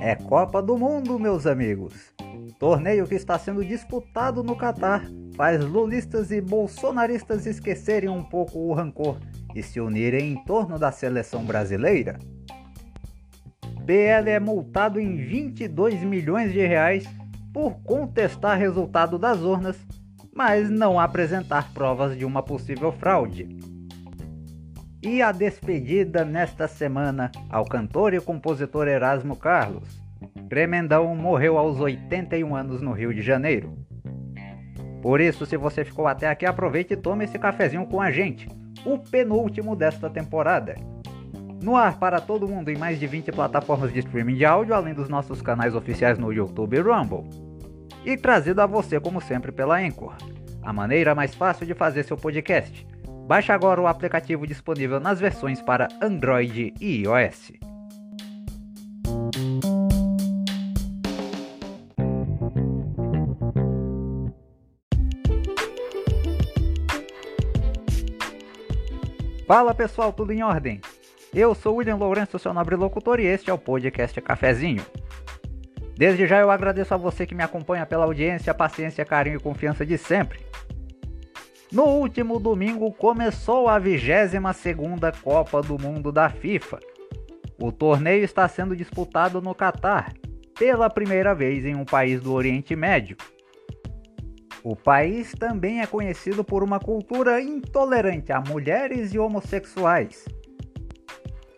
É Copa do Mundo, meus amigos. Torneio que está sendo disputado no Catar faz lulistas e bolsonaristas esquecerem um pouco o rancor e se unirem em torno da seleção brasileira. PL é multado em 22 milhões de reais por contestar resultado das urnas, mas não apresentar provas de uma possível fraude. E a despedida nesta semana ao cantor e compositor Erasmo Carlos. Tremendão morreu aos 81 anos no Rio de Janeiro. Por isso, se você ficou até aqui, aproveite e tome esse cafezinho com a gente, o penúltimo desta temporada. No ar para todo mundo em mais de 20 plataformas de streaming de áudio, além dos nossos canais oficiais no YouTube e Rumble. E trazido a você, como sempre, pela Anchor, a maneira mais fácil de fazer seu podcast. Baixe agora o aplicativo disponível nas versões para Android e iOS. Fala pessoal, tudo em ordem? Eu sou William Lourenço, seu nobre locutor, e este é o podcast Cafezinho. Desde já eu agradeço a você que me acompanha pela audiência, paciência, carinho e confiança de sempre. No último domingo começou a 22ª Copa do Mundo da FIFA. O torneio está sendo disputado no Catar, pela primeira vez em um país do Oriente Médio. O país também é conhecido por uma cultura intolerante a mulheres e homossexuais.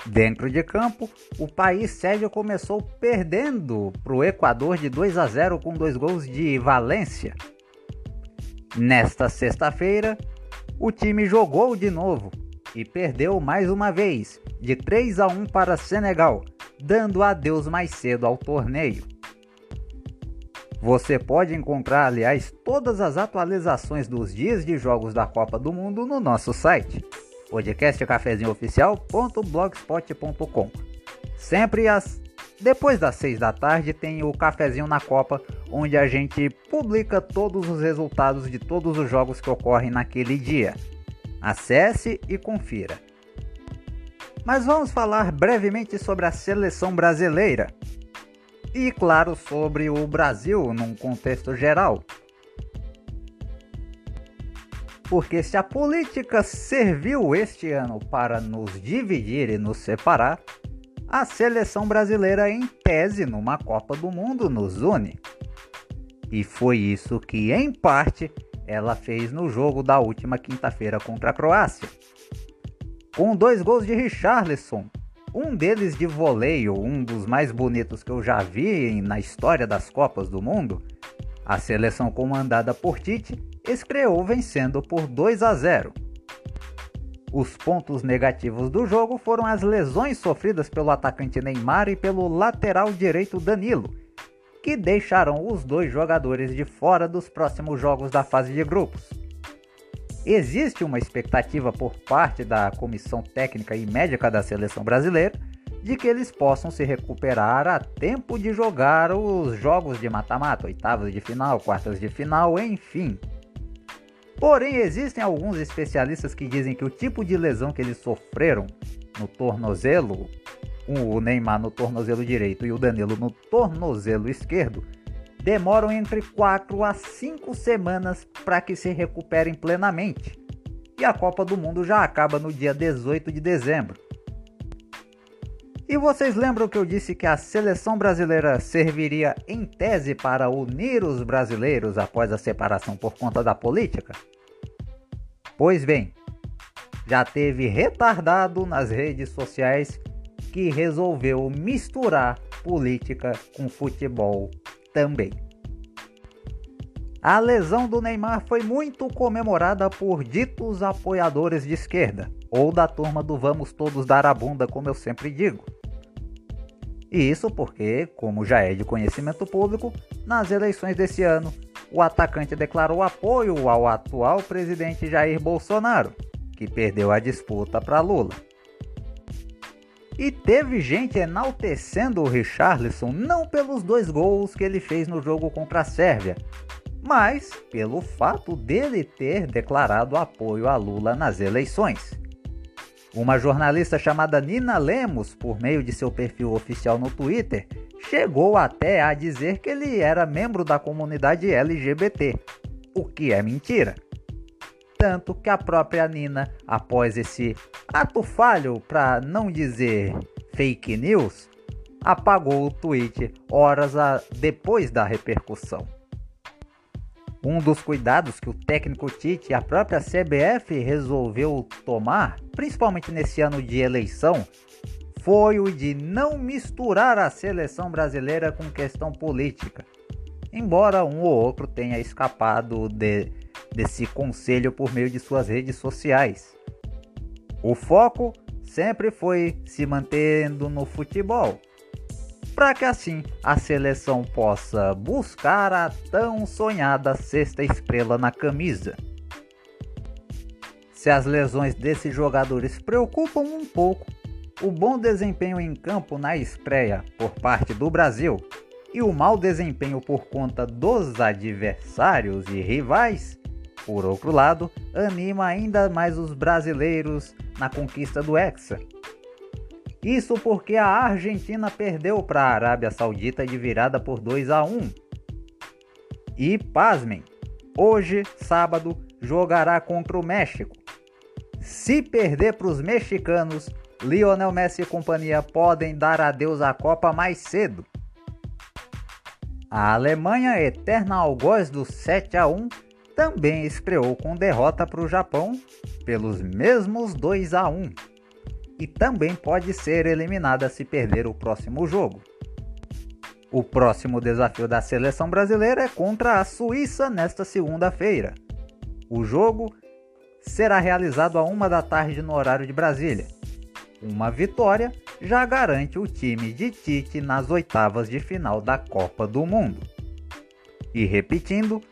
Dentro de campo, o país sérvio começou perdendo para o Equador de 2 a 0 com dois gols de Valência. Nesta sexta-feira, o time jogou de novo e perdeu mais uma vez, de 3 a 1 para Senegal, dando adeus mais cedo ao torneio. Você pode encontrar, aliás, todas as atualizações dos dias de jogos da Copa do Mundo no nosso site podcastcafezinhooficial.blogspot.com. Sempre às depois das seis da tarde tem o cafezinho na Copa, onde a gente publica todos os resultados de todos os jogos que ocorrem naquele dia. Acesse e confira. Mas vamos falar brevemente sobre a seleção brasileira. E claro, sobre o Brasil num contexto geral. Porque se a política serviu este ano para nos dividir e nos separar, a seleção brasileira, em tese, numa Copa do Mundo, nos une. E foi isso que, em parte, ela fez no jogo da última quinta-feira contra a Croácia. Com dois gols de Richarlison, um deles de voleio, um dos mais bonitos que eu já vi na história das Copas do Mundo, a seleção comandada por Tite estreou vencendo por 2 a 0. Os pontos negativos do jogo foram as lesões sofridas pelo atacante Neymar e pelo lateral direito Danilo, que deixaram os dois jogadores de fora dos próximos jogos da fase de grupos. Existe uma expectativa por parte da comissão técnica e médica da seleção brasileira de que eles possam se recuperar a tempo de jogar os jogos de mata-mata, oitavas de final, quartas de final, enfim. Porém, existem alguns especialistas que dizem que o tipo de lesão que eles sofreram no tornozelo, o Neymar no tornozelo direito e o Danilo no tornozelo esquerdo, demoram entre 4 a 5 semanas para que se recuperem plenamente. E a Copa do Mundo já acaba no dia 18 de dezembro. E vocês lembram que eu disse que a seleção brasileira serviria em tese para unir os brasileiros após a separação por conta da política? Pois bem, já teve retardado nas redes sociais que resolveu misturar política com futebol também. A lesão do Neymar foi muito comemorada por ditos apoiadores de esquerda, ou da turma do vamos todos dar a bunda, como eu sempre digo. E isso porque, como já é de conhecimento público, nas eleições desse ano, o atacante declarou apoio ao atual presidente Jair Bolsonaro, que perdeu a disputa para Lula. E teve gente enaltecendo o Richarlison não pelos dois gols que ele fez no jogo contra a Sérvia, mas pelo fato dele ter declarado apoio a Lula nas eleições. Uma jornalista chamada Nina Lemos, por meio de seu perfil oficial no Twitter, chegou até a dizer que ele era membro da comunidade LGBT, o que é mentira. Tanto que a própria Nina, após esse ato falho, para não dizer fake news, apagou o tweet horas depois da repercussão. Um dos cuidados que o técnico Tite e a própria CBF resolveu tomar, principalmente nesse ano de eleição, foi o de não misturar a seleção brasileira com questão política. Embora um ou outro tenha escapado de, desse conselho por meio de suas redes sociais. O foco sempre foi se mantendo no futebol, para que assim a seleção possa buscar a tão sonhada sexta estrela na camisa. Se as lesões desses jogadores preocupam um pouco, o bom desempenho em campo na estreia por parte do Brasil e o mau desempenho por conta dos adversários e rivais, por outro lado, anima ainda mais os brasileiros na conquista do Hexa. Isso porque a Argentina perdeu para a Arábia Saudita de virada por 2 a 1. E pasmem, hoje, sábado, jogará contra o México. Se perder para os mexicanos, Lionel Messi e companhia podem dar adeus à Copa mais cedo. A Alemanha, eterna algoz do 7 a 1, também estreou com derrota para o Japão pelos mesmos 2 a 1 e também pode ser eliminada se perder o próximo jogo. O próximo desafio da seleção brasileira é contra a Suíça nesta segunda-feira. O jogo será realizado a uma da tarde no horário de Brasília. Uma vitória já garante o time de Tite nas oitavas de final da Copa do Mundo. E repetindo,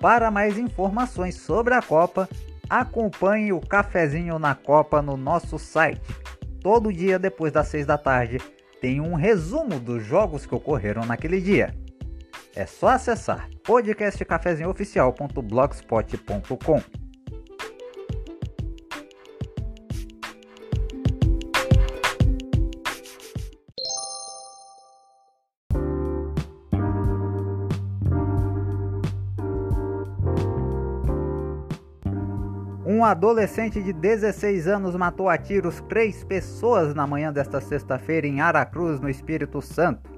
para mais informações sobre a Copa, acompanhe o Cafezinho na Copa no nosso site todo dia depois das 6 da tarde tem um resumo dos jogos que ocorreram naquele dia. É só acessar podcastcafezinhooficial.blogspot.com. Um adolescente de 16 anos matou a tiros três pessoas na manhã desta sexta-feira em Aracruz, no Espírito Santo.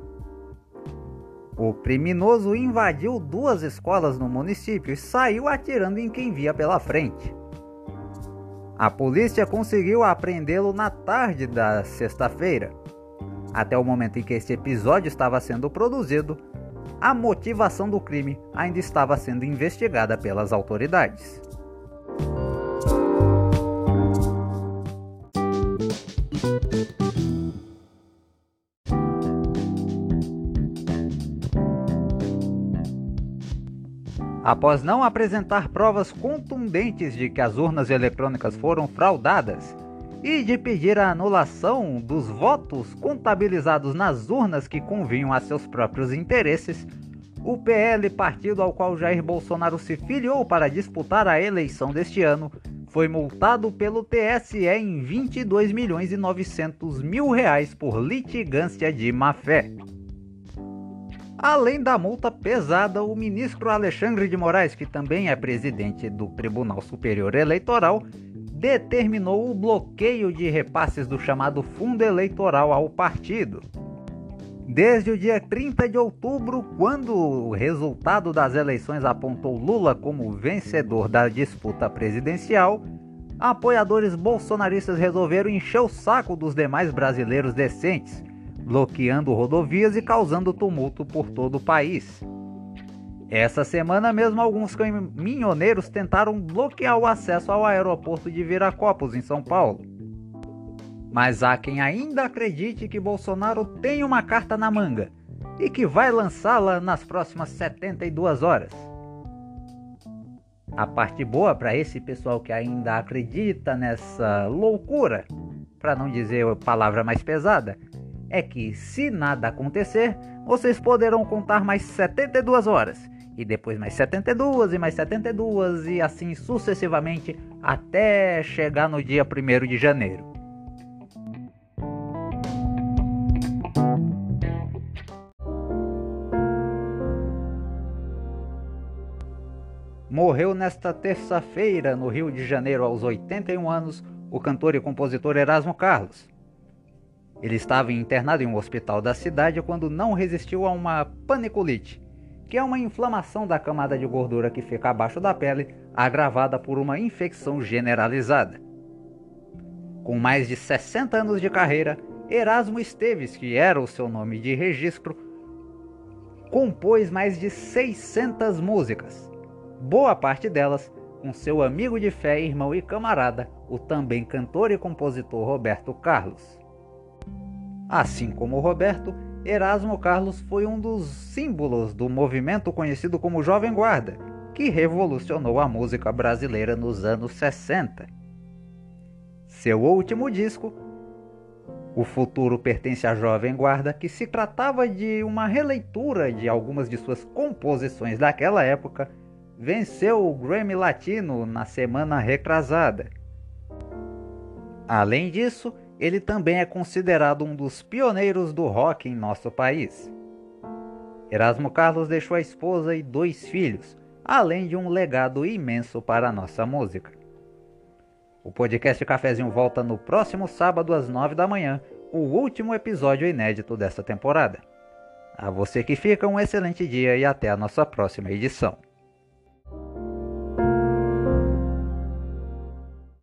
O criminoso invadiu duas escolas no município e saiu atirando em quem via pela frente. A polícia conseguiu apreendê-lo na tarde da sexta-feira. Até o momento em que este episódio estava sendo produzido, a motivação do crime ainda estava sendo investigada pelas autoridades. Após não apresentar provas contundentes de que as urnas eletrônicas foram fraudadas e de pedir a anulação dos votos contabilizados nas urnas que convinham a seus próprios interesses, o PL, partido ao qual Jair Bolsonaro se filiou para disputar a eleição deste ano, foi multado pelo TSE em 22 milhões e 900 mil reais por litigância de má-fé. Além da multa pesada, o ministro Alexandre de Moraes, que também é presidente do Tribunal Superior Eleitoral, determinou o bloqueio de repasses do chamado fundo eleitoral ao partido. Desde o dia 30 de outubro, quando o resultado das eleições apontou Lula como vencedor da disputa presidencial, apoiadores bolsonaristas resolveram encher o saco dos demais brasileiros decentes bloqueando rodovias e causando tumulto por todo o país. Essa semana mesmo, alguns caminhoneiros tentaram bloquear o acesso ao aeroporto de Viracopos, em São Paulo. Mas há quem ainda acredite que Bolsonaro tem uma carta na manga e que vai lançá-la nas próximas 72 horas. A parte boa para esse pessoal que ainda acredita nessa loucura, para não dizer a palavra mais pesada, é que, se nada acontecer, vocês poderão contar mais 72 horas, e depois mais 72 e mais 72 e assim sucessivamente até chegar no dia 1 de janeiro. Morreu nesta terça-feira, no Rio de Janeiro, aos 81 anos, o cantor e compositor Erasmo Carlos. Ele estava internado em um hospital da cidade quando não resistiu a uma paniculite, que é uma inflamação da camada de gordura que fica abaixo da pele, agravada por uma infecção generalizada. Com mais de 60 anos de carreira, Erasmo Esteves, que era o seu nome de registro, compôs mais de 600 músicas, boa parte delas com seu amigo de fé, irmão e camarada, o também cantor e compositor Roberto Carlos. Assim como Roberto, Erasmo Carlos foi um dos símbolos do movimento conhecido como Jovem Guarda, que revolucionou a música brasileira nos anos 60. Seu último disco, O Futuro Pertence à Jovem Guarda, que se tratava de uma releitura de algumas de suas composições daquela época, venceu o Grammy Latino na semana retrasada. Além disso, ele também é considerado um dos pioneiros do rock em nosso país. Erasmo Carlos deixou a esposa e dois filhos, além de um legado imenso para a nossa música. O podcast Cafezinho volta no próximo sábado às nove da manhã, o último episódio inédito dessa temporada. A você que fica, um excelente dia e até a nossa próxima edição.